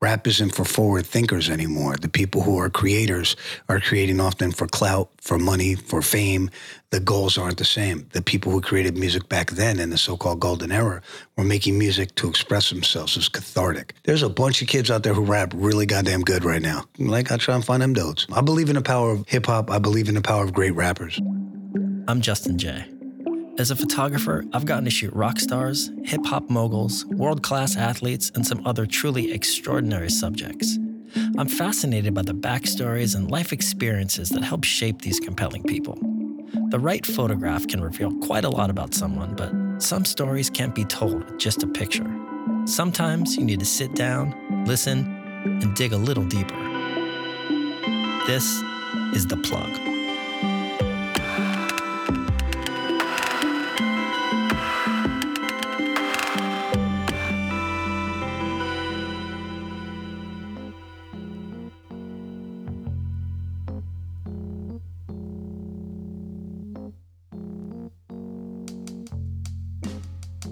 Rap isn't for forward thinkers anymore. The people who are creators are creating often for clout, for money, for fame. The goals aren't the same. The people who created music back then in the so called golden era were making music to express themselves as cathartic. There's a bunch of kids out there who rap really goddamn good right now. Like, I try and find them dudes. I believe in the power of hip hop. I believe in the power of great rappers. I'm Justin Jay. As a photographer, I've gotten to shoot rock stars, hip hop moguls, world class athletes, and some other truly extraordinary subjects. I'm fascinated by the backstories and life experiences that help shape these compelling people. The right photograph can reveal quite a lot about someone, but some stories can't be told with just a picture. Sometimes you need to sit down, listen, and dig a little deeper. This is The Plug.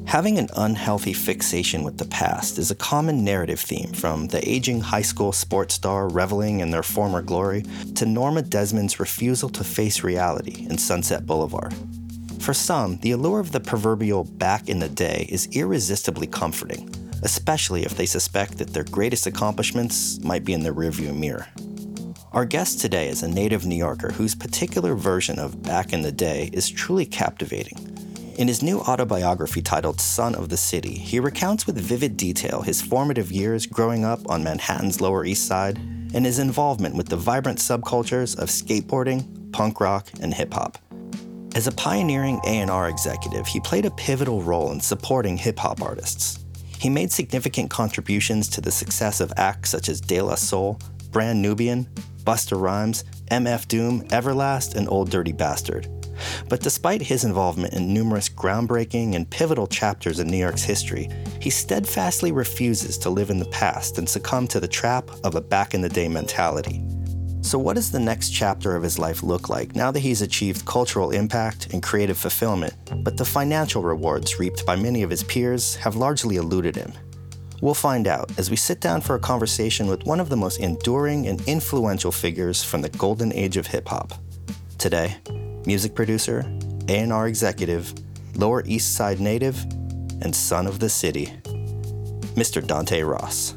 Having an unhealthy fixation with the past is a common narrative theme from the aging high school sports star reveling in their former glory to Norma Desmond's refusal to face reality in Sunset Boulevard. For some, the allure of the proverbial back in the day is irresistibly comforting, especially if they suspect that their greatest accomplishments might be in the rearview mirror. Our guest today is a native New Yorker whose particular version of back in the day is truly captivating. In his new autobiography titled Son of the City, he recounts with vivid detail his formative years growing up on Manhattan's Lower East Side and his involvement with the vibrant subcultures of skateboarding, punk rock, and hip hop. As a pioneering A&R executive, he played a pivotal role in supporting hip hop artists. He made significant contributions to the success of acts such as De La Soul, Brand Nubian, Busta Rhymes, MF Doom, Everlast, and Old Dirty Bastard. But despite his involvement in numerous groundbreaking and pivotal chapters in New York's history, he steadfastly refuses to live in the past and succumb to the trap of a back in the day mentality. So, what does the next chapter of his life look like now that he's achieved cultural impact and creative fulfillment, but the financial rewards reaped by many of his peers have largely eluded him? We'll find out as we sit down for a conversation with one of the most enduring and influential figures from the golden age of hip hop. Today, music producer, A&R executive, Lower East Side native, and son of the city, Mr. Dante Ross.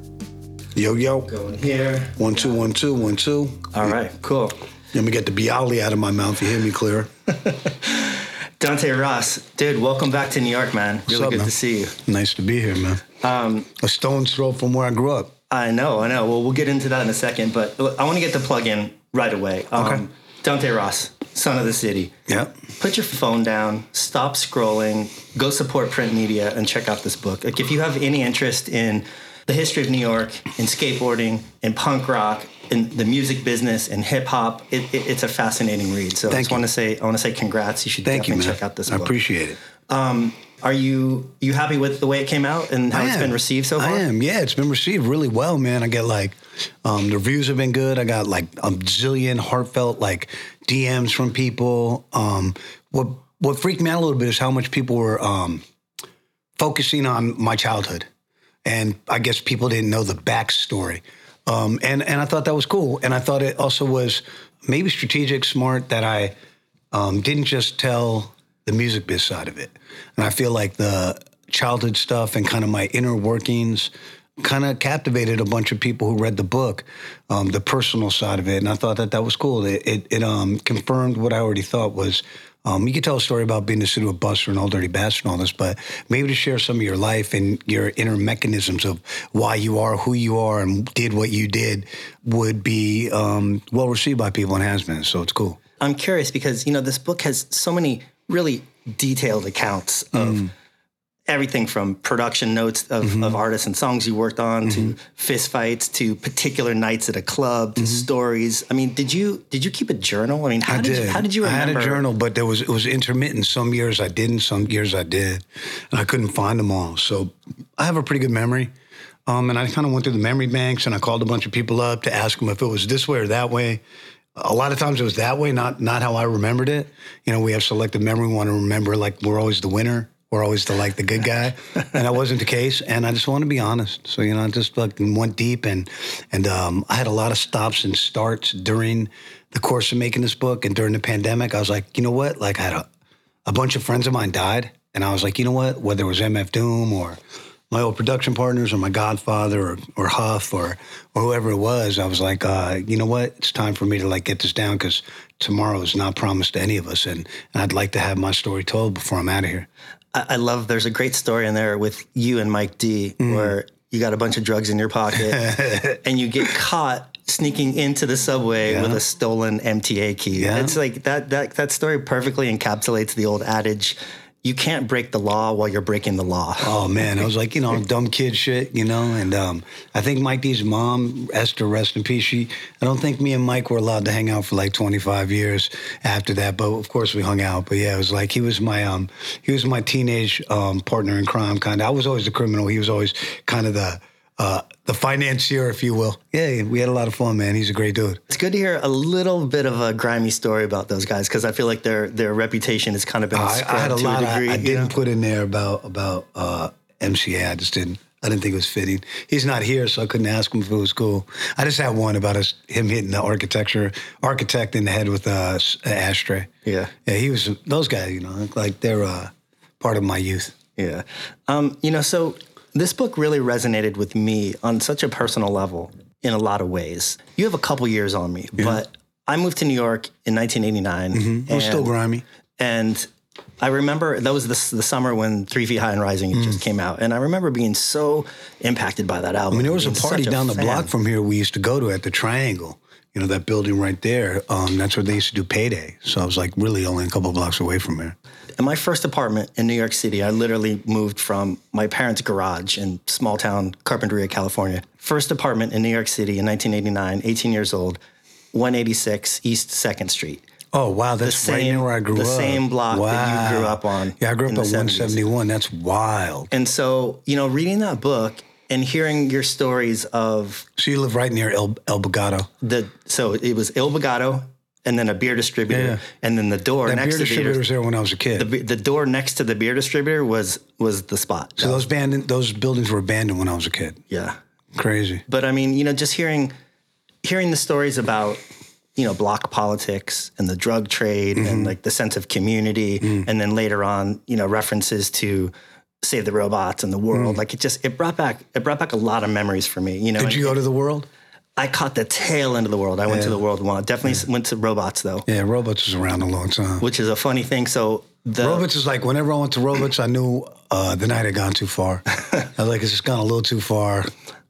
Yo, yo. Going here. One, two, one, two, one, two. All right, cool. Let me get the Bialy out of my mouth. You hear me clear? Dante Ross, dude, welcome back to New York, man. Really up, good man? to see you. Nice to be here, man. Um, A stone's throw from where I grew up. I know, I know. Well, we'll get into that in a second, but I want to get the plug in right away. Um, Okay. Dante Ross, son of the city. Yeah. Put your phone down, stop scrolling, go support print media, and check out this book. Like, if you have any interest in the history of New York, in skateboarding, in punk rock, in the music business, and hip hop, it, it, it's a fascinating read. So I just want to say, I want to say, congrats. You should Thank definitely man. check out this I book. appreciate it. Um, are you you happy with the way it came out and how it's been received so far? I am. Yeah, it's been received really well, man. I get like um, the reviews have been good. I got like a zillion heartfelt like DMs from people. Um, what what freaked me out a little bit is how much people were um, focusing on my childhood, and I guess people didn't know the backstory. Um, and and I thought that was cool, and I thought it also was maybe strategic, smart that I um, didn't just tell the music biz side of it. And I feel like the childhood stuff and kind of my inner workings kind of captivated a bunch of people who read the book, um, the personal side of it, and I thought that that was cool. It it, it um, confirmed what I already thought was. Um, you could tell a story about being a city with Busta and Old Dirty Bastard and all this, but maybe to share some of your life and your inner mechanisms of why you are who you are and did what you did would be um, well received by people and has been. So it's cool. I'm curious because you know this book has so many really detailed accounts of mm everything from production notes of, mm-hmm. of, artists and songs you worked on mm-hmm. to fist fights to particular nights at a club to mm-hmm. stories. I mean, did you did you keep a journal? I mean, how I did, did. You, how did you remember? I had a journal, but there was it was intermittent. Some years I didn't, some years I did, and I couldn't find them all. So I have a pretty good memory. Um, and I kind of went through the memory banks and I called a bunch of people up to ask them if it was this way or that way. A lot of times it was that way, not not how I remembered it. You know, we have selective memory. We want to remember like we're always the winner we're always the like the good guy, and that wasn't the case. And I just want to be honest. So you know, I just fucking went deep, and and um, I had a lot of stops and starts during the course of making this book, and during the pandemic, I was like, you know what? Like I had a, a bunch of friends of mine died, and I was like, you know what? Whether it was MF Doom or my old production partners or my godfather or, or Huff or or whoever it was, I was like, uh, you know what? It's time for me to like get this down because tomorrow is not promised to any of us, and, and I'd like to have my story told before I'm out of here. I, love. There's a great story in there with you and Mike D, mm. where you got a bunch of drugs in your pocket, and you get caught sneaking into the subway yeah. with a stolen MTA key. Yeah. It's like that. That that story perfectly encapsulates the old adage you can't break the law while you're breaking the law. Oh man, I was like, you know, dumb kid shit, you know. And um, I think Mike D's mom, Esther, rest in peace. She, I don't think me and Mike were allowed to hang out for like 25 years after that. But of course we hung out. But yeah, it was like he was my um, he was my teenage um, partner in crime. Kind of. I was always the criminal. He was always kind of the uh, the financier, if you will. Yeah, we had a lot of fun, man. He's a great dude. It's good to hear a little bit of a grimy story about those guys because I feel like their their reputation has kind of been. I, I had a lot. A degree, I, I didn't know? put in there about about uh, MCA. I just didn't. I didn't think it was fitting. He's not here, so I couldn't ask him if it was cool. I just had one about us him hitting the architecture architect in the head with a, an ashtray. Yeah, yeah. He was those guys. You know, like they're uh, part of my youth. Yeah. Um, you know, so this book really resonated with me on such a personal level in a lot of ways. You have a couple years on me, yeah. but I moved to New York in 1989. Mm-hmm. Still grimy. And I remember that was the, the summer when Three Feet High and Rising mm. just came out, and I remember being so impacted by that album. I mean, there was a party down a the block from here we used to go to at the Triangle. You know that building right there. Um, that's where they used to do payday. So I was like really only a couple blocks away from here. In my first apartment in New York City, I literally moved from my parents' garage in small town Carpinteria, California. First apartment in New York City in 1989, 18 years old, 186 East 2nd Street. Oh wow, that's same, right near where I grew the up. The same block wow. that you grew up on. Yeah, I grew up at 171. That's wild. And so, you know, reading that book and hearing your stories of. So you live right near El, El Bogado. The so it was El Bogado and then a beer distributor, yeah. and then the door that next beer to distributor the was there when I was a kid. The, the, door next to the beer distributor was was the spot. So those abandoned, those buildings were abandoned when I was a kid. Yeah, crazy. But I mean, you know, just hearing hearing the stories about you know block politics and the drug trade mm-hmm. and like the sense of community, mm-hmm. and then later on, you know, references to save the robots and the world. Mm-hmm. Like it just it brought back it brought back a lot of memories for me. You know, did you go to the world? I caught the tail end of the world. I went to the world one. Definitely yeah. went to robots though. Yeah, robots was around a long time. Which is a funny thing. So the robots is like whenever I went to robots, I knew uh, the night had gone too far. I was like, it's just gone a little too far.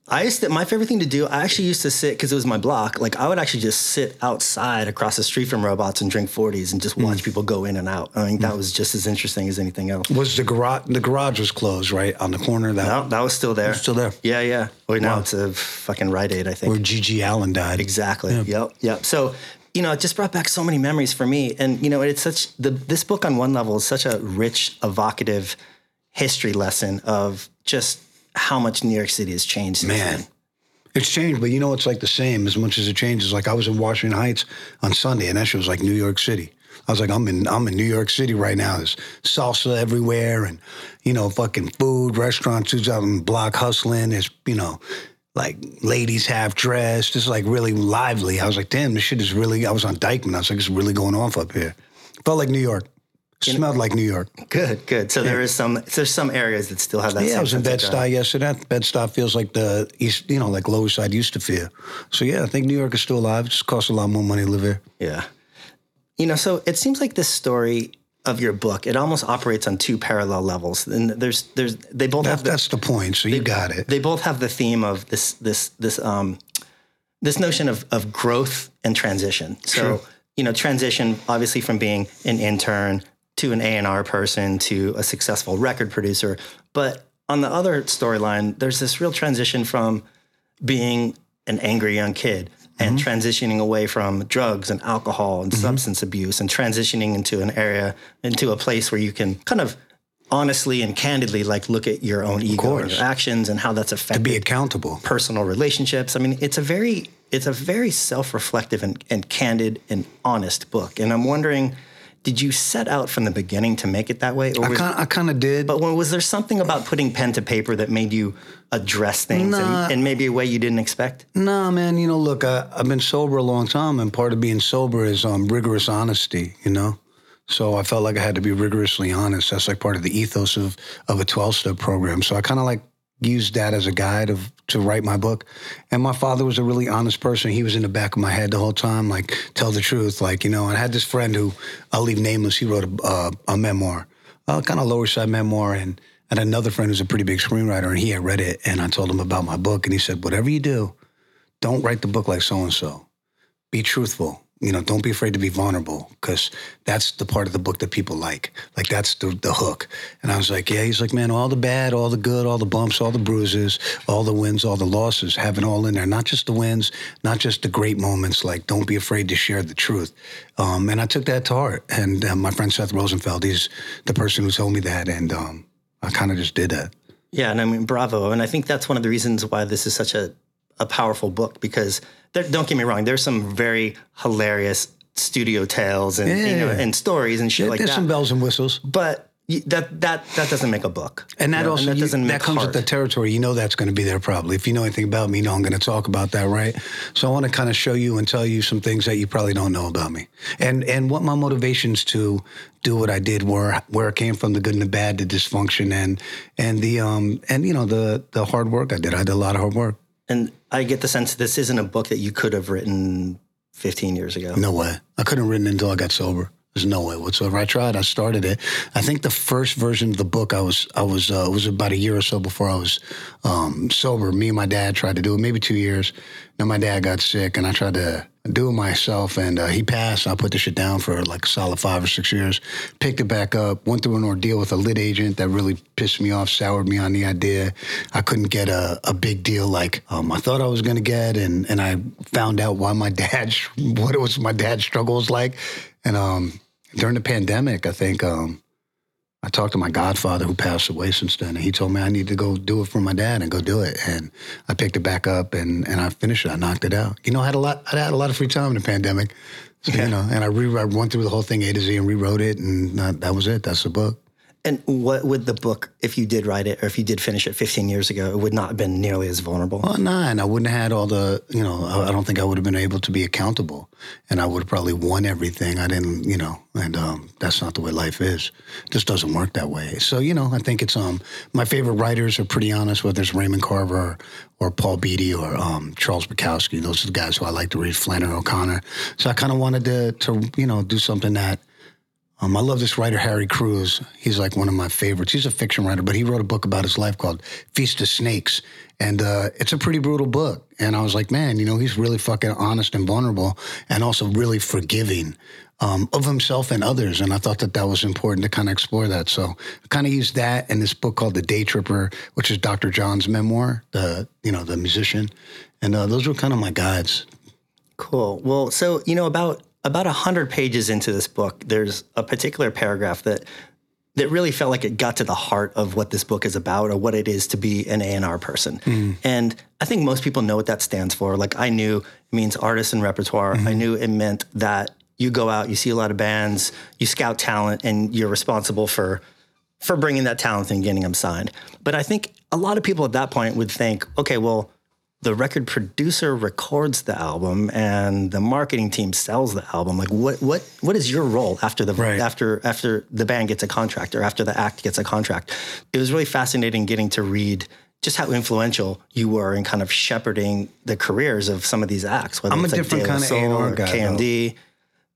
I used to, my favorite thing to do, I actually used to sit, because it was my block, like I would actually just sit outside across the street from robots and drink 40s and just watch mm. people go in and out. I mean, that mm. was just as interesting as anything else. Was the garage, the garage was closed, right? On the corner? That, no, that was still there. Was still there? Yeah, yeah. Wait, wow. now it's a fucking Rite Aid, I think. Where GG Allen died. Exactly. Yeah. Yep, yep. So, you know, it just brought back so many memories for me. And, you know, it's such, the, this book on one level is such a rich, evocative history lesson of just how much New York City has changed. Man. Then. It's changed, but you know, it's like the same as much as it changes. Like I was in Washington Heights on Sunday, and that shit was like New York City. I was like, I'm in, I'm in New York City right now. There's salsa everywhere, and you know, fucking food, restaurants, who's out um, on the block hustling. There's, you know, like ladies half dressed. It's like really lively. I was like, damn, this shit is really. I was on Dyckman. I was like, it's really going off up here. Felt like New York. Smelled like New York. Good, good. So there is some there's some areas that still have that. Yeah, I was in Bed-Stuy joy. yesterday. Bed-Stuy feels like the east, you know, like Lower Side used to feel. So yeah, I think New York is still alive. It just costs a lot more money to live here. Yeah. You know, so it seems like this story of your book, it almost operates on two parallel levels. And there's there's they both That, have the, that's the point. So you got it. they both have the theme of this this this um this notion of of growth and transition. So, you know, transition obviously from being an intern to an A&R person to a successful record producer, but on the other storyline, there's this real transition from being an angry young kid and mm-hmm. transitioning away from drugs and alcohol and mm-hmm. substance abuse and transitioning into an area into a place where you can kind of honestly and candidly like look at your own ego and your actions and how that's affected to be accountable. personal relationships. I mean, it's a very it's a very self-reflective and, and candid and honest book. And I'm wondering, did you set out from the beginning to make it that way? Or I was, kind I kind of did. but when, was there something about putting pen to paper that made you address things Nah. in, in maybe a way you didn't expect? Nah, man. You know, look, I, I've been sober a long time, and part of being sober is um, rigorous honesty. You know, so I felt like I had to be rigorously honest. That's like part of the ethos of of a twelve step program. So I kind of like used that as a guide of to write my book. And my father was a really honest person. He was in the back of my head the whole time, like tell the truth, like you know. And I had this friend who I'll leave nameless. He wrote a, uh, a memoir, uh, kind of lower side memoir, and. And another friend who's a pretty big screenwriter, and he had read it, and I told him about my book, and he said, "Whatever you do, don't write the book like so and so. Be truthful. You know, don't be afraid to be vulnerable because that's the part of the book that people like. Like that's the the hook. And I was like, yeah. He's like, man, all the bad, all the good, all the bumps, all the bruises, all the wins, all the losses, have it all in there. Not just the wins, not just the great moments. Like, don't be afraid to share the truth. Um, and I took that to heart. And uh, my friend Seth Rosenfeld, he's the person who told me that, and um, I kind of just did that. Yeah, and I mean, bravo. And I think that's one of the reasons why this is such a, a powerful book because there, don't get me wrong, there's some very hilarious studio tales and you know and stories and shit There- like There's that. some bells and whistles. but that that that doesn't make a book. And that you know, also that you- doesn't that comes heart. with the territory. You know that's going to be there probably. If you know anything about me, you know I'm going to talk about that, right? So I want to kind of show you and tell you some things that you probably don't know about me, and and what my motivations to do what I did were, where it came from, the good and the bad, the dysfunction, and and the um and you know the the hard work I did. I did a lot of hard work. And I get the sense this isn't a book that you could have written 15 years ago. No way. I couldn't have written it until I got sober. There's no way whatsoever. I tried. I started it. I think the first version of the book I was I was uh, it was about a year or so before I was um, sober. Me and my dad tried to do it, maybe two years. Then my dad got sick, and I tried to do it myself, and uh, he passed. I put the shit down for like a solid five or six years. Picked it back up. Went through an ordeal with a lit agent that really pissed me off, soured me on the idea. I couldn't get a, a big deal like um, I thought I was going to get, and and I found out why my dad what it was my dad's struggle was like, and um, during the pandemic, I think um, I talked to my godfather who passed away since then, and he told me I need to go do it for my dad and go do it. And I picked it back up and, and I finished it. I knocked it out. You know, I had a lot. I had a lot of free time in the pandemic, so, you know. And I re- I went through the whole thing A to Z and rewrote it, and that, that was it. That's the book. And what would the book, if you did write it or if you did finish it 15 years ago, it would not have been nearly as vulnerable? Well, and I wouldn't have had all the, you know, I I don't think I would have been able to be accountable, and I would have probably won everything. I didn't, you know, and um, that's not the way life is. It just doesn't work that way. So, you know, I think it's um, my favorite writers are pretty honest. Whether it's Raymond Carver or, or Paul Beatty or um, Charles Bukowski, those are the guys who I like to read. Flannery O'Connor. So I kind of wanted to, to, you know, do something that. Um, I love this writer, Harry Crews. He's like one of my favorites. He's a fiction writer, but he wrote a book about his life called Feast of Snakes. And uh, it's a pretty brutal book. And I was like, man, you know, he's really fucking honest and vulnerable and also really forgiving um, of himself and others. And I thought that that was important to kind of explore that. So I kind of used that and this book called The Day Tripper, which is Dr. John's memoir, the, you know, the musician. And uh, those were kind of my guides. Cool. Well, so you know about about a hundred pages into this book, there's a particular paragraph that that really felt like it got to the heart of what this book is about or what it is to be an A&R person. Hmm. And I think most people know what that stands for. Like I knew it means artist and repertoire. Hmm. I knew it meant that you go out, you see a lot of bands, you scout talent and you're responsible for for bringing that talent and getting them signed. But I think a lot of people at that point would think, okay, well, the record producer records the album and the marketing team sells the album. Like what what what is your role after the Right. after after the band gets a contract or after the act gets a contract? It was really fascinating getting to read just how influential you were in kind of shepherding the careers of some of these acts. Whether I'm a it's like different kind of A&R guy, KMD.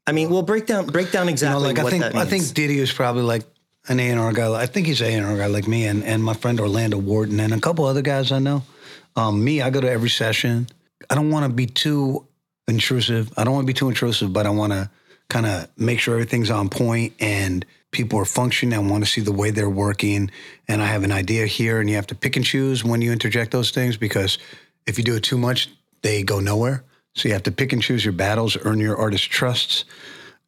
I mean, well, break down break down You know, exactly like I what think that I think Diddy is probably like an A and R guy. I think he's an A and R guy like me, and and my friend Orlando Wharton and a couple other guys I know. Um, me, I go to every session. I don't want to be too intrusive. I don't want to be too intrusive, but I want to kind of make sure everything's on point and people are functioning. I want to see the way they're working, and I have an idea here, and you have to pick and choose when you interject those things because if you do it too much, they go nowhere. So you have to pick and choose your battles, earn your artist trusts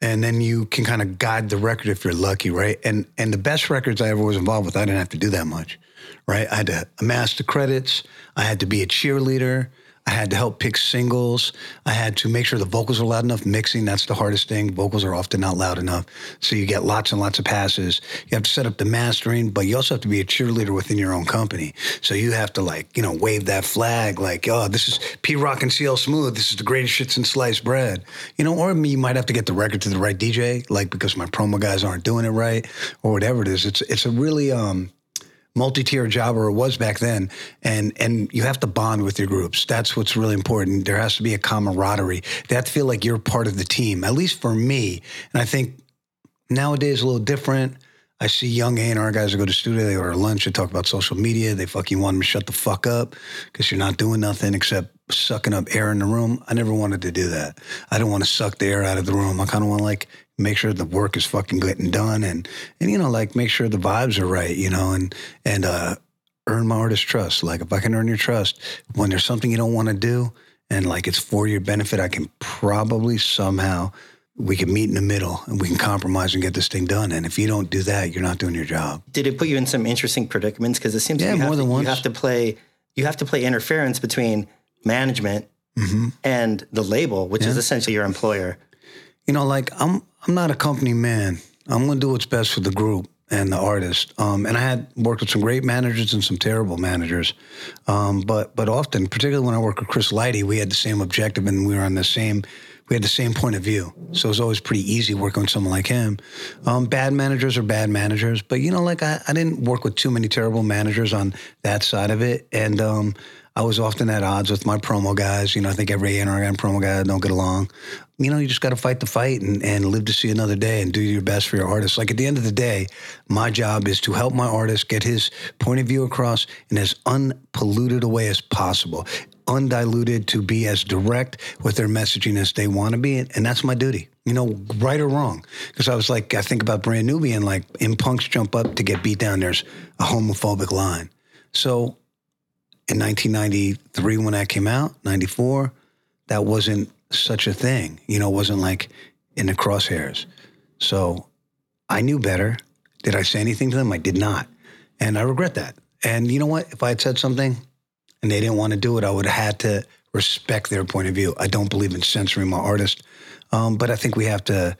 and then you can kind of guide the record if you're lucky, right? And and the best records I ever was involved with, I didn't have to do that much, right? I had to amass the credits. I had to be a cheerleader. I had to help pick singles. I had to make sure the vocals were loud enough. Mixing, that's the hardest thing. Vocals are often not loud enough. So you get lots and lots of passes. You have to set up the mastering, but you also have to be a cheerleader within your own company. So you have to like, you know, wave that flag like, oh, this is Pete Rock and CL Smooth. This is the greatest shit since sliced bread. You know, or you might have to get the record to the right DJ, like because my promo guys aren't doing it right or whatever it is. It's it's a really um multi-tier job or it was back then and and you have to bond with your groups. That's what's really important. There has to be a camaraderie. They have to feel like you're part of the team at least for me. And i think nowadays a little different. I see young a&r guys that go to studio they order lunch they talk about social media they fucking want them to shut the fuck up because you're not doing nothing except sucking up air in the room. I never wanted to do that. I don't want to suck the air out of the room. I kind of want to like make sure the work is fucking getting done and and you know like make sure the vibes are right you know and and uh earn my artist trust like if i can earn your trust when there's something you don't want to do and like it's for your benefit i can probably somehow we can meet in the middle and we can compromise and get this thing done and if you don't do that you're not doing your job Did it put you in some interesting predicaments? Because it seems Yeah, like you have, more to, than once. you have to play you have to play interference between management Mm-hmm. and the label, which is essentially your employer. you know, like I'm I'm not a company man. I'm gonna do what's best for the group and the artist. Um, and I had worked with some great managers and some terrible managers. Um, but but often, particularly when I worked with Chris Lighty, we had the same objective and we were on the same we had the same point of view. So it was always pretty easy working with someone like him. Um, bad managers are bad managers, but you know, like I, I didn't work with too many terrible managers on that side of it. And um, I was often at odds with my promo guys. You know, I think every A&R and promo guy don't get along. You know, you just got to fight the fight and, and live to see another day and do your best for your artist. Like at the end of the day, my job is to help my artist get his point of view across in as unpolluted a way as possible, undiluted to be as direct with their messaging as they want to be. And that's my duty, you know, right or wrong. Because I was like, I think about Brand Nubian, like in Punks Jump Up to get beat down, there's a homophobic line. So in 1993 when that came out 94 that wasn't such a thing you know wasn't like in the crosshairs. So i knew better. Did i say anything to them? I did not. And i regret that. And you know what? If i had said something and they didn't want to do it i would have had to respect their point of view. I don't believe in censoring my artist. Um, but i think we have to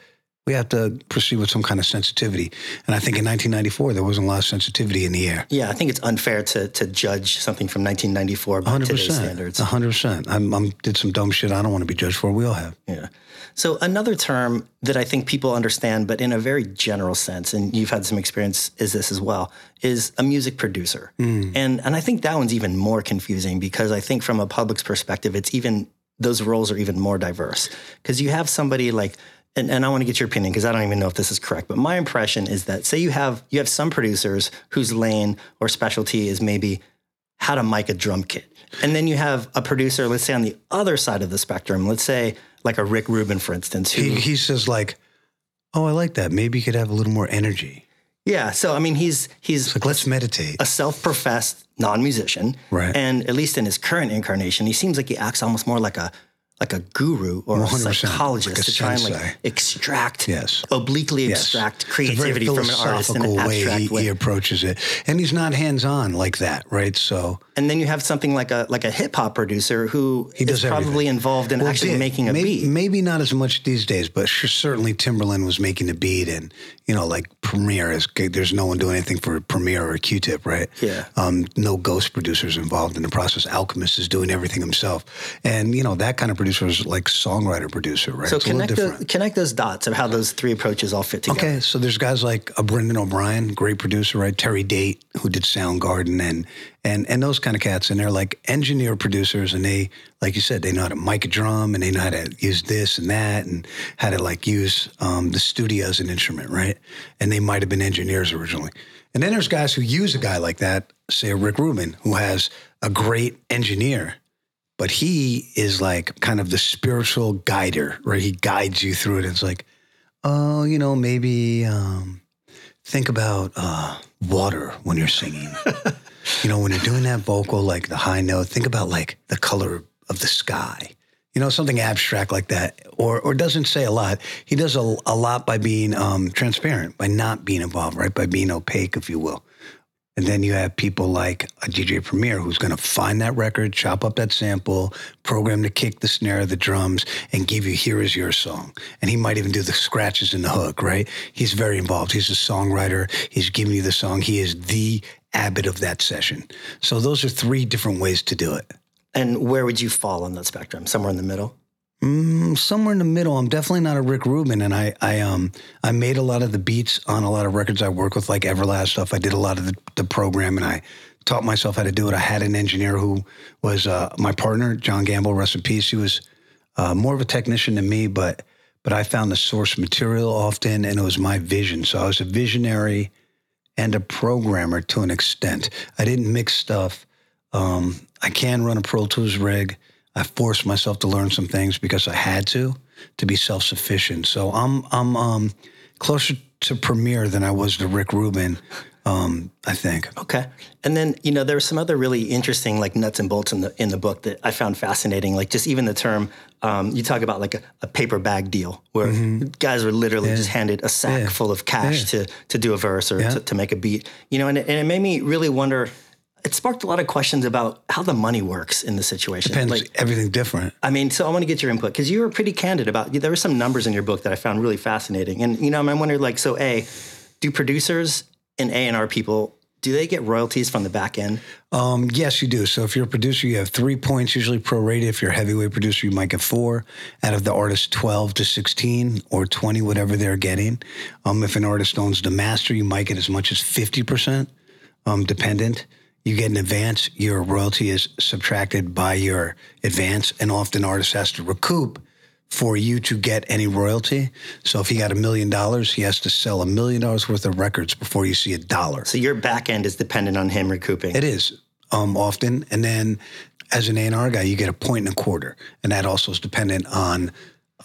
we have to proceed with some kind of sensitivity and i think in 1994 there wasn't a lot of sensitivity in the air Yeah, I think it's unfair to to judge something from 1994 by hundred today's percent. standards. hundred percent. I'm, I'm did some dumb shit. I don't want to be judged for. We all have. Yeah. So another term that I think people understand, but in a very general sense, and you've had some experience is this as well, is a music producer. Mm. And and I think that one's even more confusing because I think from a public's perspective, it's even those roles are even more diverse. Because you have somebody like and, and I want to get your opinion because I don't even know if this is correct, but my impression is that say you have you have some producers whose lane or specialty is maybe how to mic a drum kit. And then you have a producer, let's say on the other side of the spectrum, let's say like a Rick Rubin, for instance, who, He, he says like, "Oh, I like that. Maybe you could have a little more energy. yeah. So, I mean, he's, he's Like, let's meditate." a self-professed non-musician. Right. And at least in his current incarnation, he seems like he acts almost more like a, like a guru or a 100%, psychologist like a to try and like extract, Yes. obliquely Yes. extract It's a very creativity from an artist in an way abstract he, way. he approaches it, and he's not hands on like that, right? So And then you have something like a like a hip hop producer who He is probably everything. involved in Well, actually did. making a maybe, beat. Maybe not as much these days, but sure, certainly Timbaland was making the beat, and you know, like Premier is. There's no one doing anything for Premier or Q-Tip, right? Yeah. Um, no ghost producers involved in the process. Alchemist is doing everything himself, and you know that kind of producer is like songwriter producer, right? So It's a little connect different. the, connect those dots of how those three approaches all fit together. Okay, so there's guys like a Brendan O'Brien, great producer, right? Terry Date, who did Soundgarden, and and and those kind of cats, and they're like engineer producers, and they, like you said, they know how to mic a drum, and they know how to use this and that, and how to like use um, the studio as an instrument, right? And they might have been engineers originally. And then there's guys who use a guy like that, say Rick Rubin, who has a great engineer, but he is like kind of the spiritual guider, right? He guides you through it. It's like, oh, you know, maybe um, think about uh, water when you're singing. you know, when you're doing that vocal, like the high note, think about like the color of the sky. You know, something abstract like that, or or doesn't say a lot. He does a, a lot by being um, transparent, by not being involved, right? By being opaque, if you will. And then you have people like a DJ Premier who's going to find that record, chop up that sample, program the kick, the snare, of the drums, and give you here is your song. And he might even do the scratches in the hook, right? He's very involved. He's a songwriter. He's giving you the song. He is the abbot of that session. So those are three different ways to do it. And where would you fall on that spectrum? Somewhere in the middle? Mm, somewhere in the middle. I'm definitely not a Rick Rubin, and I, I, um, I made a lot of the beats on a lot of records I work with, like Everlast stuff. I did a lot of the, the program, and I taught myself how to do it. I had an engineer who was uh, my partner, John Gamble, rest in peace. He was uh, more of a technician than me, but but I found the source material often, and it was my vision. So I was a visionary and a programmer to an extent. I didn't mix stuff. Um, I can run a Pro Tools rig. I forced myself to learn some things because I had to to be self sufficient. So I'm I'm um, closer to Premier than I was to Rick Rubin. Um, I think. Okay. And then, you know, there were some other really interesting like nuts and bolts in the in the book that I found fascinating. Like just even the term um, you talk about like a, a paper bag deal where guys were literally just handed a sack Mm-hmm. Yeah. full of cash to to do a verse or Yeah. to, to make a beat. You know, and it, and it made me really wonder. It sparked a lot of questions about how the money works in the situation. Depends. Like, everything different. I mean, so I want to get your input because you were pretty candid about. There were some numbers in your book that I found really fascinating, and you know, I'm wondering like, so a, do producers and A and R people do they get royalties from the back end? Um, yes, you do. So if you're a producer, you have three points, usually prorated. If you're a heavyweight producer, you might get four out of the artist 12 to 16 or 20, whatever they're getting. Um, if an artist owns the master, you might get as much as 50%, um, dependent. You get an advance, your royalty is subtracted by your advance, and often artist has to recoup for you to get any royalty. So if he got a million dollars, he has to sell a million dollars worth of records before you see a dollar. So your back end is dependent on him recouping. It is um, often, and then as an A&R guy, you get a point and a quarter, and that also is dependent on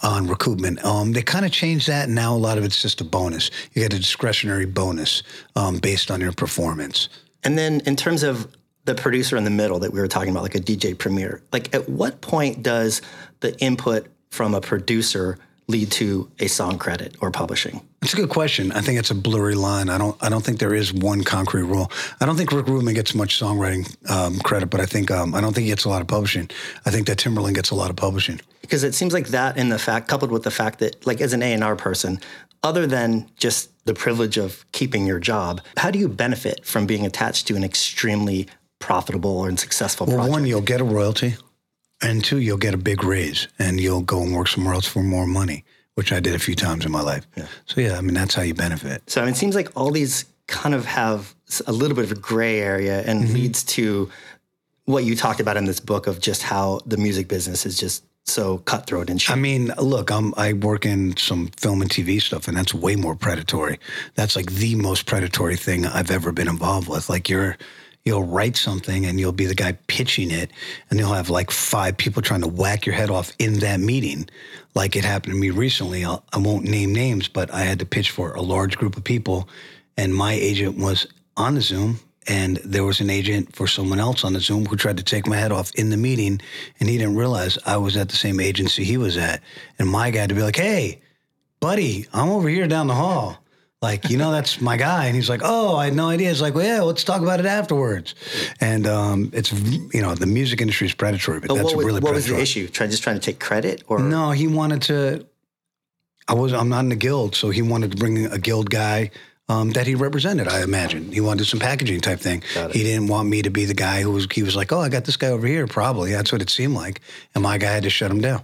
on recoupment. Um, they kind of changed that, and now a lot of it's just a bonus. You get a discretionary bonus um, based on your performance. And then in terms of the producer in the middle that we were talking about, like a DJ Premier, like at what point does the input from a producer lead to a song credit or publishing? It's a good question. I think it's a blurry line. I don't. I don't think there is one concrete rule. I don't think Rick Rubin gets much songwriting um, credit, but I think um, I don't think he gets a lot of publishing. I think that Timbaland gets a lot of publishing. because it seems like that and the fact coupled with the fact that like as an A&R person other than just the privilege of keeping your job how do you benefit from being attached to an extremely profitable and successful Well, project one, you'll get a royalty, and two, you'll get a big raise, and you'll go and work somewhere else for more money, which I did a few times in my life. So yeah, I mean that's how you benefit. so I mean, it seems like all these kind of have a little bit of a gray area and Mm-hmm. leads to what you talked about in this book of just how the music business is just so cutthroat and shit. I mean, look, I'm I work in some film and TV stuff, and that's way more predatory. That's like the most predatory thing I've ever been involved with. Like you're, you'll write something, and you'll be the guy pitching it, and you'll have like five people trying to whack your head off in that meeting. Like it happened to me recently. I'll, I won't name names, but I had to pitch for a large group of people, and my agent was on the Zoom and there was an agent for someone else on the Zoom who tried to take my head off in the meeting, and he didn't realize I was at the same agency he was at. And my guy had to be like, "Hey, buddy, I'm over here down the hall. Like, you know, that's my guy. And he's like, oh, I had no idea. It's like, well, yeah, let's talk about it afterwards. And um, it's, you know, the music industry is predatory, but, But that's what, was, really what was the issue? Try, just trying to take credit, or No, he wanted to. I was. I'm not in the guild, so he wanted to bring a guild guy um, that he represented. I imagine he wanted some packaging type thing. He didn't want me to be the guy who was. He was like, "Oh, I got this guy over here." Probably that's what it seemed like, and my guy had to shut him down.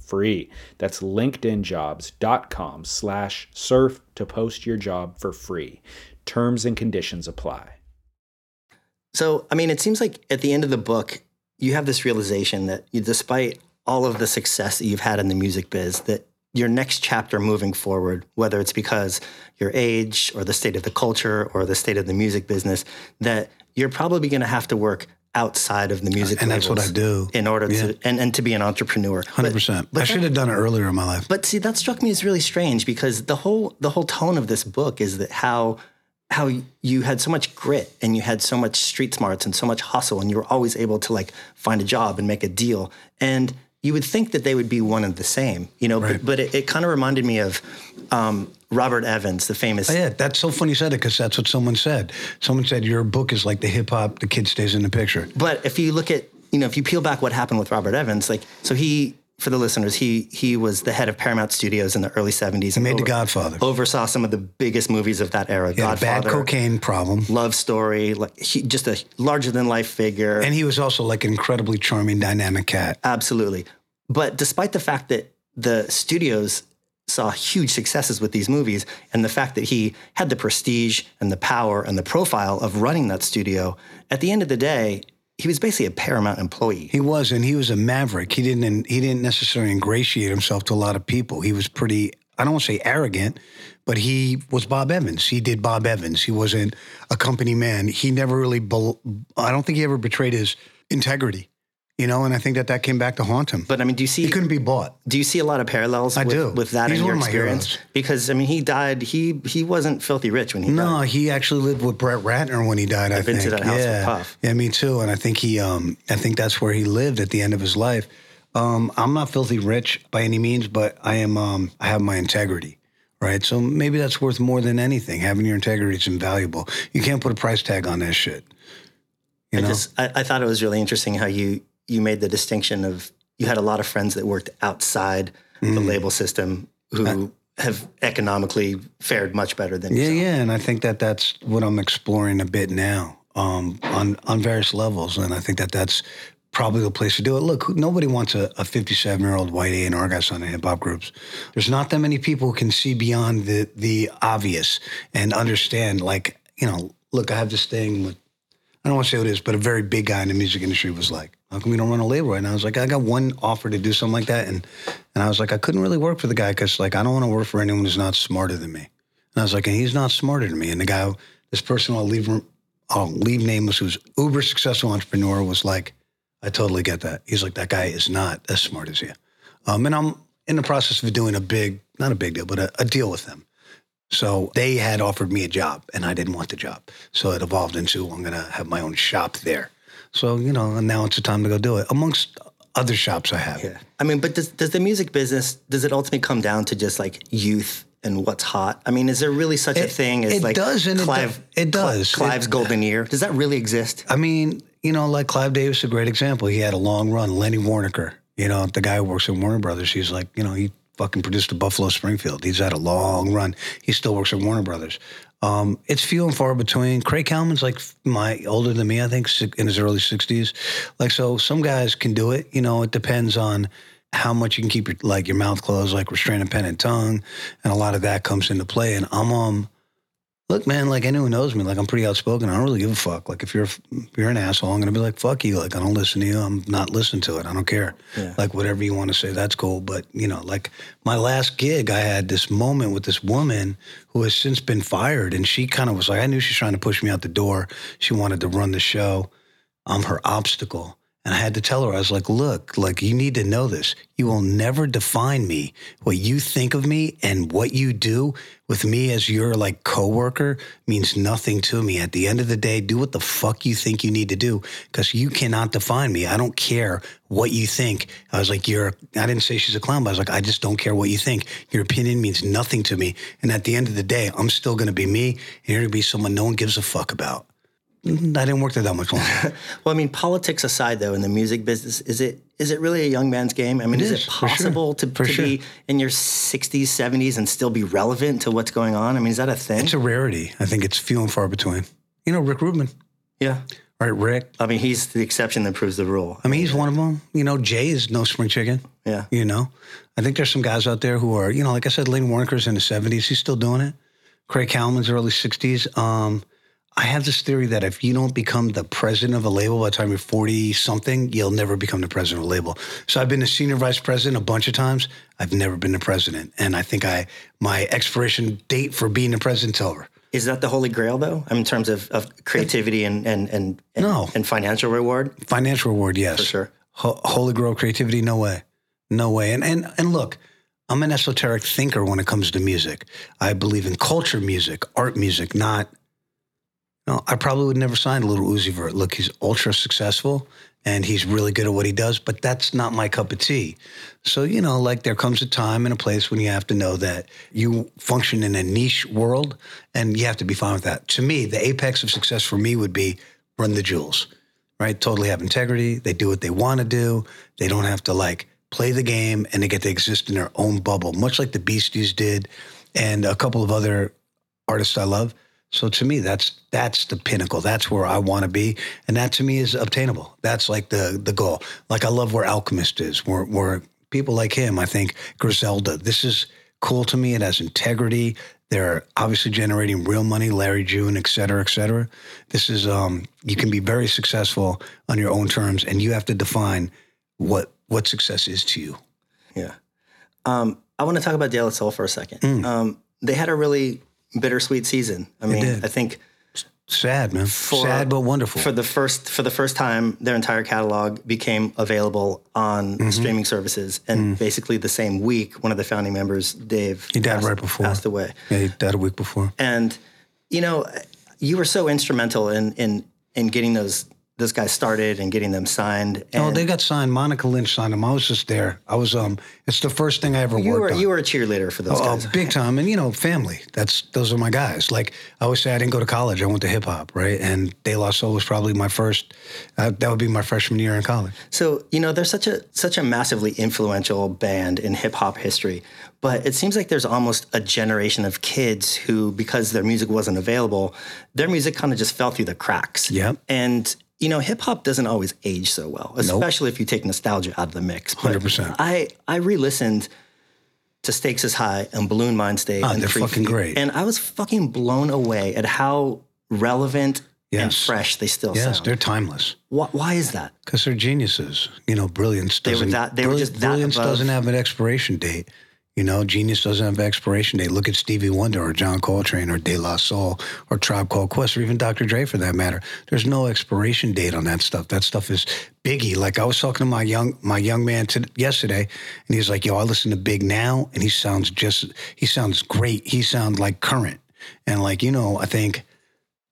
free. That's linkedinjobs.com slash surf to post your job for free. Terms and conditions apply. So, I mean, it seems like at the end of the book, you have this realization that you, despite all of the success that you've had in the music biz, that your next chapter moving forward, whether it's because your age or the state of the culture or the state of the music business, that you're probably going to have to work outside of the music And that's what I do. in order Yeah. to and, and to be an entrepreneur. 100% but I should have done it earlier in my life. but see, that struck me as really strange because the whole the whole tone of this book is that how how you had so much grit and you had so much street smarts and so much hustle and you were always able to like find a job and make a deal and you would think that they would be one and the same, you know. Right. But, but it, it kind of reminded me of um, Robert Evans, the famous. Oh, yeah, that's so funny you said it because that's what someone said. Someone said your book is like the hip hop. The kid stays in the picture. But if you look at, you know, if you peel back what happened with Robert Evans, like, so he, for the listeners, he he was the head of Paramount Studios in the early '70s. and made The Godfather. Oversaw some of the biggest movies of that era. He a bad cocaine problem. Love Story, like he, just a larger than life figure. And he was also like an incredibly charming, dynamic cat. Absolutely. But despite the fact that the studios saw huge successes with these movies and the fact that he had the prestige and the power and the profile of running that studio, at the end of the day, he was basically a Paramount employee. He was, and he was a maverick. He didn't. He didn't necessarily ingratiate himself to a lot of people. He was pretty. I don't want to say arrogant, but he was Bob Evans. He did Bob Evans. He wasn't a company man. He never really. bel- I don't think he ever betrayed his integrity. You know, and I think that that came back to haunt him. But I mean, do you see he couldn't be bought. do you see a lot of parallels I with, do. with that He's in your experience? Because I mean, he died. He he wasn't filthy rich when he No, died. No, he actually lived with Brett Ratner when he died. I I've been to that house with yeah, Puff. yeah, me too. And I think he, um, I think that's where he lived at the end of his life. Um, I'm not filthy rich by any means, but I am. Um, I have my integrity, right? So maybe that's worth more than anything. Having your integrity is invaluable. You can't put a price tag on that shit. You I know, just I, I thought it was really interesting how you you made the distinction of you had a lot of friends that worked outside the Mm. label system who have economically fared much better than Yeah, yourself. yeah, and I think that that's what I'm exploring a bit now um, on on various levels, and I think that that's probably the place to do it. Look, nobody wants a 57 year old white A and R guy signing hip hop groups. There's not that many people who can see beyond the the obvious and understand. Like, you know, look, I have this thing with. I don't want to say what it is, but a very big guy in the music industry was like, "How come we don't run a label right now?" I was like, "I got one offer to do something like that," and and I was like, I couldn't really work for the guy because like I don't want to work for anyone who's not smarter than me. And I was like, and he's not smarter than me. And the guy, this person I'll leave, I'll leave nameless, who's uber successful entrepreneur, was like, I totally get that. He's like, that guy is not as smart as you. Um, and I'm in the process of doing a big, not a big deal, but a, a deal with them. So they had offered me a job, and I didn't want the job. So it evolved into I'm going to have my own shop there. So you know, now it's the time to go do it. Amongst other shops I have. Yeah. I mean, but does, does the music business, does it ultimately come down to just like youth and what's hot? I mean, is there really such a thing as it like does and it Clive, it does. Clive's It- golden year? Does that really exist? I mean, you know, like Clive Davis, is a great example. He had a long run. Lenny Waronker, you know, the guy who works at Warner Brothers. He's like, you know, he fucking produced the Buffalo Springfield. He's had a long run. He still works at Warner Brothers. Um, it's few and far between. Craig Kallman's like my older than me, I think, in his early sixties. Like, so some guys can do it. You know, it depends on how much you can keep your like your mouth closed, like restrain a pen and tongue, and a lot of that comes into play. And I'm um. Look, man, like anyone knows me, like I'm pretty outspoken. I don't really give a fuck. Like if you're if you're an asshole, I'm gonna be like, fuck you. Like I don't listen to you. I'm not listening to it. I don't care. Like whatever you want to say, that's cool. But you know, like my last gig, I had this moment with this woman who has since been fired, and she kind of was like, I knew she was trying to push me out the door. She wanted to run the show. I'm her obstacle. And I had to tell her, I was like, look, like you need to know this. You will never define me. What you think of me and what you do with me as your like coworker means nothing to me. At the end of the day, do what the fuck you think you need to do because you cannot define me. I don't care what you think. I was like, you're, I didn't say she's a clown, but I was like, I just don't care what you think. Your opinion means nothing to me. And at the end of the day, I'm still going to be me and you're going to be someone no one gives a fuck about. Mm, I didn't work there that much longer. Well, I mean, politics aside, though, in the music business, is it is it really a young man's game? I mean, It is, is, it for sure. possible to, to sure. be in your 60s, 70s and still be relevant to what's going on? I mean, is that a thing? It's a rarity. I think it's few and far between. You know, Rick Rubin, yeah. right? Rick. I mean, he's the exception that proves the rule. I mean, he's one of them. You know, Jay is no spring chicken. Yeah. You know, I think there's some guys out there who are, you know, like I said, Lenny Waronker's in the 70s. He's still doing it. Craig Kallman's early 60s. Um, I have this theory that if you don't become the president of a label by the time you're 40 something, you'll never become the president of a label. So I've been a senior vice president a bunch of times. I've never been the president. And I think I my expiration date for being the president's over. Is that the holy grail, though, I mean, in terms of, of creativity and, and, and, and, No. and financial reward? Financial reward, yes. For sure. Ho- Holy Grail creativity, no way, no way. And and and look, I'm an esoteric thinker when it comes to music. I believe in culture music, art music, not. No, I probably would never sign a Little Uzi Vert. Look, he's ultra successful and he's really good at what he does, but that's not my cup of tea. So, you know, like there comes a time and a place when you have to know that you function in a niche world and you have to be fine with that. To me, the apex of success for me would be run the jewels right? Totally have integrity. They do what they want to do. They don't have to like play the game and they get to exist in their own bubble, much like the Beasties did and a couple of other artists I love. So to me, that's that's the pinnacle. That's where I want to be, and that to me is obtainable. That's like the the goal. Like I love where Alchemist is, where where people like him. I think Griselda. This is cool to me. It has integrity. They're obviously generating real money. Larry June, et cetera, et cetera. This is um, you can be very successful on your own terms, and you have to define what what success is to you. Yeah. Um, I want to talk about De La Soul for a second. Um, they had a really bittersweet season. I mean. I think Sad man, For- sad but wonderful. for the first for the first time, their entire catalog became available on Mm-hmm. streaming services, and basically the same week, one of the founding members, Dave, Mm. He died passed, right before. passed away. yeah, he died a week before. And you know, you were so instrumental in in in getting those those guy started and getting them signed. And Oh, they got signed. Monica Lynch signed them. I was just there. I was um. It's the first thing I ever you worked were on. you were a cheerleader for those Oh, guys. big time, and you know, family. That's those are my guys. Like I always say, I didn't go to college. I went to hip hop, right? And De La Soul was probably my first. Uh, that would be my freshman year in college. So you know, they're such a such a massively influential band in hip hop history, but it seems like there's almost a generation of kids who, because their music wasn't available, their music kind of just fell through the cracks. Yep. And you know, hip hop doesn't always age so well, especially if you take nostalgia out of the mix. 100%. I I re-listened to Stakes is High and Buhloone Mindstate Ah, and they're Free fucking Feet, great. and I was fucking blown away at how relevant and fresh they still sound. Yes, sound. they're timeless Why, why is that? because they're geniuses. You know, brilliance They were doesn't. that- they were just that brilliance above- doesn't have an expiration date. You know, genius doesn't have expiration date. Look at Stevie Wonder or John Coltrane or De La Soul or Tribe Called Quest or even Dr. Dre for that matter. There's no expiration date on that stuff. That stuff is biggie. Like I was talking to my young my young man to, yesterday, and he's like, "Yo, I listen to Big now, and he sounds just he sounds great. He sounds like current." And like you know, I think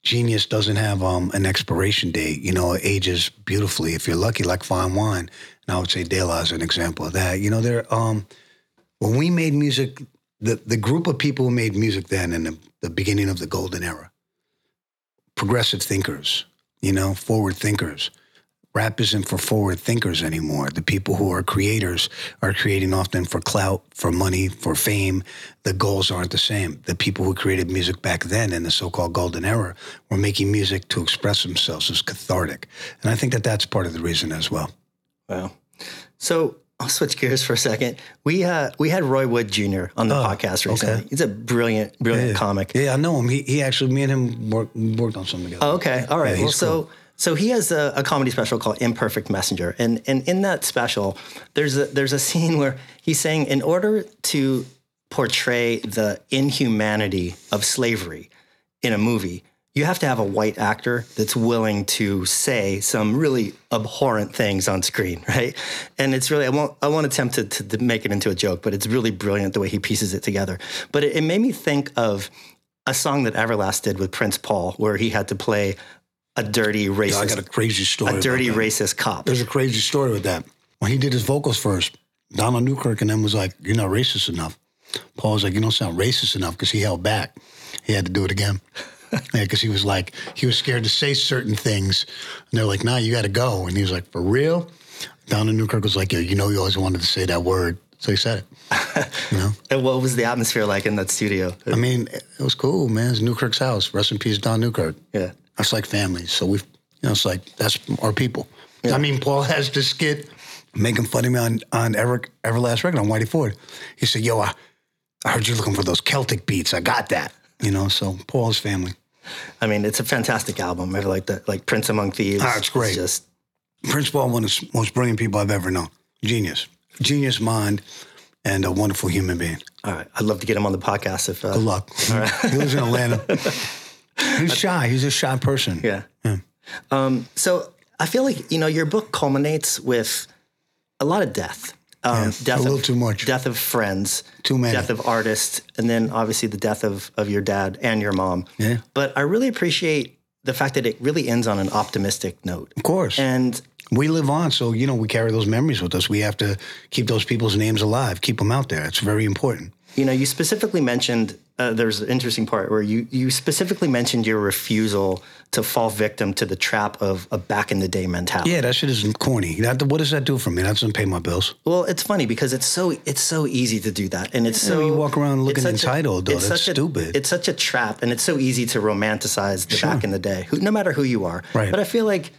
genius doesn't have um, an expiration date. You know, it ages beautifully if you're lucky, like fine wine. And I would say De La is an example of that. You know, there um, when we made music, the the group of people who made music then in the, the beginning of the golden era, progressive thinkers, you know, forward thinkers. Rap isn't for forward thinkers anymore. The people who are creators are creating often for clout, for money, for fame. The goals aren't the same. The people who created music back then in the so-called golden era were making music to express themselves as cathartic. And I think that that's part of the reason as well. Wow. So I'll switch gears for a second. We uh, we had Roy Wood Jr. on the Oh, podcast recently. okay. He's a brilliant, brilliant Yeah. comic. Yeah, I know him. He, he actually, me and him worked, worked on something together. Oh, okay. All right. Yeah, well, he's so so he has a, a comedy special called Imperfect Messenger, and and in that special, there's a there's a scene where he's saying, in order to portray the inhumanity of slavery in a movie, you have to have a white actor that's willing to say some really abhorrent things on screen, right? And it's really I won't I won't attempt to, to, to make it into a joke, but it's really brilliant the way he pieces it together. But it, it made me think of a song that Everlast did with Prince Paul, where he had to play a dirty racist. I racist, got a crazy story. a dirty racist cop. There's a crazy story with that. When he did his vocals first, Donald Newkirk and them was like, "You're not racist enough." Paul was like, "You don't sound racist enough," because he held back. He had to do it again. yeah, because he was like, he was scared to say certain things, and they're like, "Nah, you got to go." And he was like, "For real?" Donald Newkirk was like, "Yo, you know, you always wanted to say that word," so he said it. you know, and what was the atmosphere like in that studio? I mean, it was cool, man. It's Newkirk's house. Rest in peace, Don Newkirk. yeah. That's like family. So we, you know, it's like that's our people. I mean, Paul has this skit making fun of me on on Ever Everlast record on Whitey Ford. He said, "Yo, I, I heard you looking for those Celtic beats. I got that." You know, so Paul's family. I mean, it's a fantastic album. I like that, like Prince Among Thieves. Ah, it's great. just Prince Paul, one of the most brilliant people I've ever known. Genius, genius mind, and a wonderful human being. all right. I'd love to get him on the podcast if. Uh, Good luck. he lives in Atlanta. He's shy. He's a shy person. Yeah. Um, so I feel like you know your book culminates with a lot of death. Um, Yeah, death a little of, too much. Death of friends. Too many. Death of artists, and then obviously the death of of your dad and your mom. Yeah. But I really appreciate the fact that it really ends on an optimistic note. Of course. And we live on, so you know we carry those memories with us. We have to keep those people's names alive, keep them out there. It's very important. you know, you specifically mentioned uh, there's an interesting part where you you specifically mentioned your refusal to fall victim to the trap of a back in the day mentality. Yeah, that shit is corny. That, what does that do for me? That doesn't pay my bills. Well, it's funny because it's so it's so easy to do that, and it's Yeah, so you walk around looking such a- entitled, though. it's That's such a- stupid. it's such a trap, and it's so easy to romanticize the Sure. back in the day, who, no matter who you are. Right. But I feel like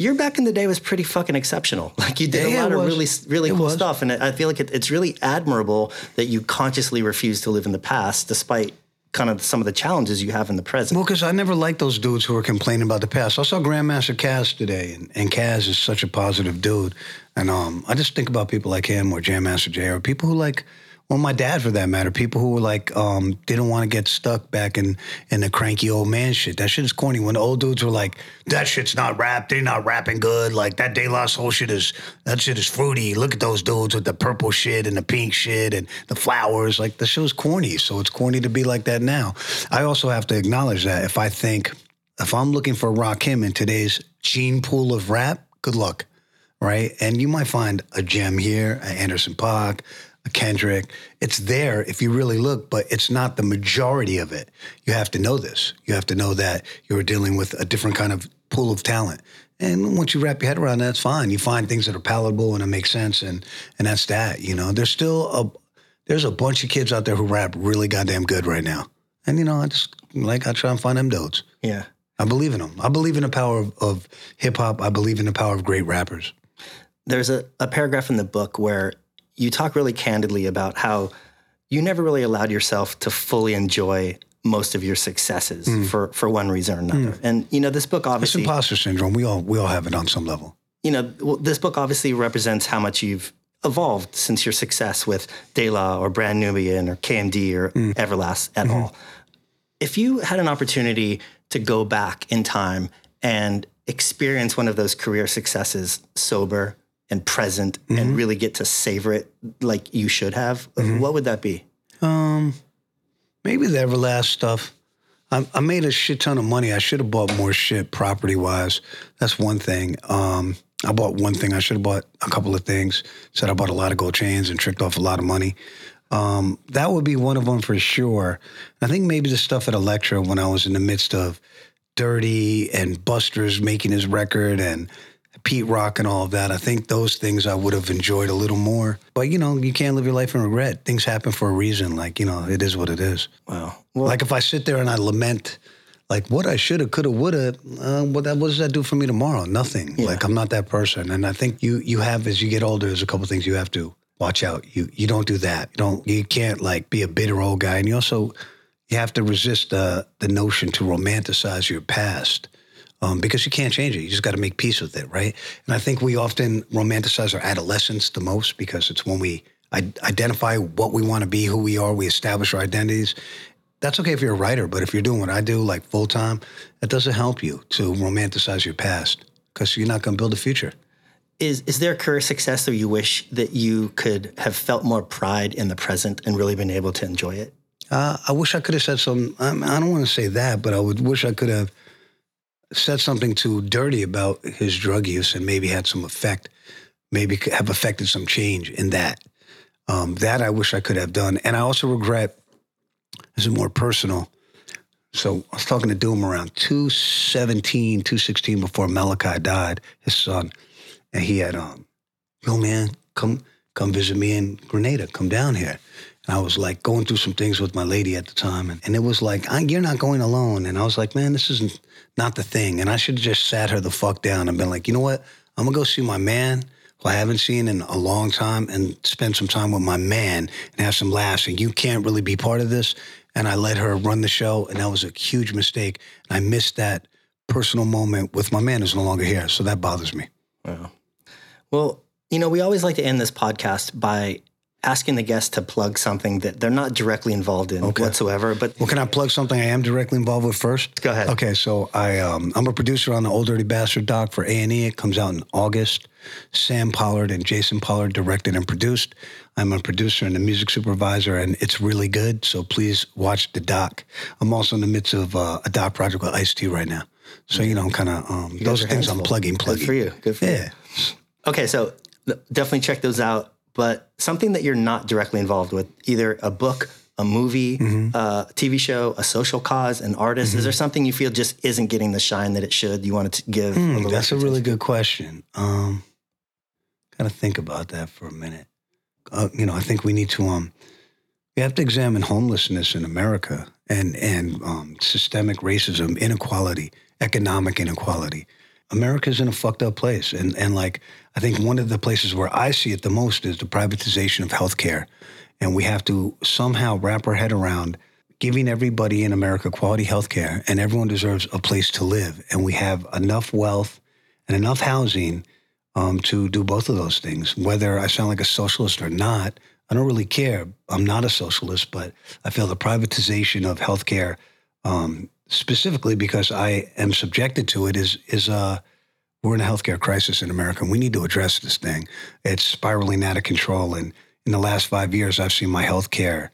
your back in the day was pretty fucking exceptional. Like you did Yeah, a lot of really really It cool was. stuff, and I feel like it, it's really admirable that you consciously refuse to live in the past, despite kind of some of the challenges you have in the present. Well, because I never liked those dudes who were complaining about the past. I saw Grandmaster Caz today, and, and Caz is such a positive dude. And um, I just think about people like him or Jam Master Jay or people who like, well, my dad for that matter, people who were like, um, didn't want to get stuck back in, in the cranky old man shit. That shit is corny. When the old dudes were like, that shit's not rap, they're not rapping good. Like that De La Soul shit is, that shit is fruity. Look at those dudes with the purple shit and the pink shit and the flowers. Like the show's corny. So it's corny to be like that now. I also have to acknowledge that if I think, if I'm looking for Rakim in today's gene pool of rap, good luck right? And you might find a gem here, an Anderson Paak, a Kendrick. It's there if you really look, but it's not the majority of it. You have to know this. You have to know that you're dealing with a different kind of pool of talent. And once you wrap your head around that, it's fine. You find things that are palatable and it makes sense, and and that's that. You know, there's still a there's a bunch of kids out there who rap really goddamn good right now. And you know, I just like I try and find them dudes. yeah. I believe in them. I believe in the power of, of hip hop. I believe in the power of great rappers. there's a, a paragraph in the book where you talk really candidly about how you never really allowed yourself to fully enjoy most of your successes mm. for, for one reason or another. Mm. And you know, this book obviously it's imposter syndrome. We all we all have it on some level. you know, well, this book obviously represents how much you've evolved since your success with De La or Brand Nubian or KMD or mm. Everlast et mm-hmm. al. If you had an opportunity to go back in time and experience one of those career successes sober and present and really get to savor it like you should have, what would that be? Um, maybe the Everlast stuff. I, I made a shit ton of money. I should have bought more shit property wise. That's one thing. Um, I bought one thing. I should have bought a couple of things. Said I bought a lot of gold chains and tricked off a lot of money. Um, that would be one of them for sure. I think maybe the stuff at Elektra when I was in the midst of Dirty and Busta's making his record and Pete Rock and all of that. I think those things I would have enjoyed a little more. But you know, you can't live your life in regret. Things happen for a reason. Like you know, it is what it is. Wow. Well, like if I sit there and I lament, like what I should have, could have, would have, uh, what that what does that do for me tomorrow? Nothing. Yeah. Like I'm not that person. And I think you you have as you get older, there's a couple things you have to watch out. You you don't do that. You don't. You can't like be a bitter old guy. And you also you have to resist the the notion to romanticize your past um, because you can't change it. You just got to make peace with it, right? And I think we often romanticize our adolescence the most because it's when we identify what we want to be, who we are, we establish our identities. That's okay if you're a writer, but if you're doing what I do, like full time, that doesn't help you to romanticize your past because you're not going to build a future. Is is there a career success that you wish that you could have felt more pride in the present and really been able to enjoy it? Uh, I wish I could have said some. I, I don't want to say that, but I would wish I could have said something to Dirty about his drug use and maybe had some effect, maybe have affected some change in that. Um, that I wish I could have done. And I also regret, this is more personal. So I was talking to Doom around 217, 216 before Malachi died, his son. And he had, um, yo, man, come come visit me in Grenada. Come down here. And I was like going through some things with my lady at the time. And, and it was like, you're not going alone. And I was like, man, this isn't not the thing. And I should have just sat her the fuck down and been like, you know what? I'm to go see my man who I haven't seen in a long time and spend some time with my man and have some laughs. And you can't really be part of this. And I let her run the show. And that was a huge mistake. And I missed that personal moment with my man who's no longer here. So that bothers me. Wow. Well, you know, we always like to end this podcast by asking the guest to plug something that they're not directly involved in okay. whatsoever. But well, can I plug something I am directly involved with first? Go ahead. Okay, so I um, I'm a producer on the Old Dirty Bastard doc for A and E. It comes out in August. Sam Pollard and Jason Pollard directed and produced. I'm a producer and a music supervisor, and it's really good. So please watch the doc. I'm also in the midst of uh, a doc project with Ice T right now. So you know, I'm kind of um, those things I'm plugging, plugging. Good for you. Good for you. yeah. you. Okay, so definitely check those out but something that you're not directly involved with, either a book, a movie, mm-hmm. a TV show, a social cause, an artist? Mm-hmm. Is there something you feel just isn't getting the shine that it should? You want to give? Mm, a that's a really good question. Um, Got to think about that for a minute. Uh, you know, I think we need to um, we have to examine homelessness in America and and um, systemic racism, inequality, economic inequality. America's in a fucked up place. And, and like, I think one of the places where I see it the most is the privatization of healthcare. And we have to somehow wrap our head around giving everybody in America quality healthcare, and everyone deserves a place to live. And we have enough wealth and enough housing um, to do both of those things. Whether I sound like a socialist or not, I don't really care. I'm not a socialist, but I feel the privatization of healthcare um, specifically because I am subjected to it, is is uh, we're in a healthcare crisis in America. and We need to address this thing. It's spiraling out of control, and in the last five years, I've seen my healthcare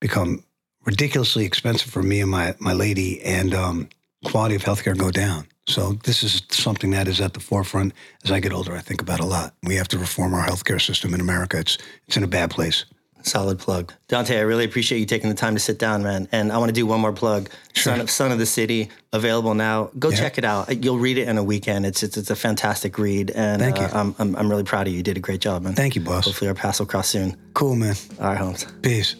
become ridiculously expensive for me and my my lady, and um, quality of healthcare go down. So this is something that is at the forefront as I get older. I think about a lot. We have to reform our healthcare system in America. It's it's in a bad place. Solid plug. Dante, I really appreciate you taking the time to sit down, man. And I want to do one more plug. Sure. Son, of, Son of the City, available now. Go yeah. check it out. You'll read it in a weekend. It's it's, it's a fantastic read. And Thank you. Uh, I'm, I'm, I'm really proud of you. You did a great job, man. Thank you, boss. Hopefully our paths will cross soon. Cool, man. All right, Holmes. Peace.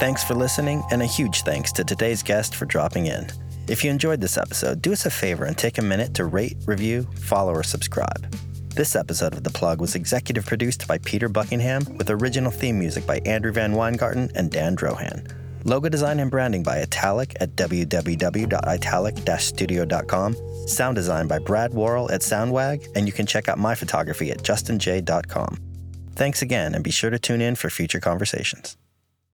Thanks for listening, and a huge thanks to today's guest for dropping in. If you enjoyed this episode, do us a favor and take a minute to rate, review, follow, or subscribe. This episode of The Plug was executive produced by Peter Buckingham with original theme music by Andrew VanWyngarden and Dan Drohan. Logo design and branding by Italic at www.italic-studio.com. Sound design by Brad Worrell at Soundwag, and you can check out my photography at justinjay.com. Thanks again, and be sure to tune in for future conversations.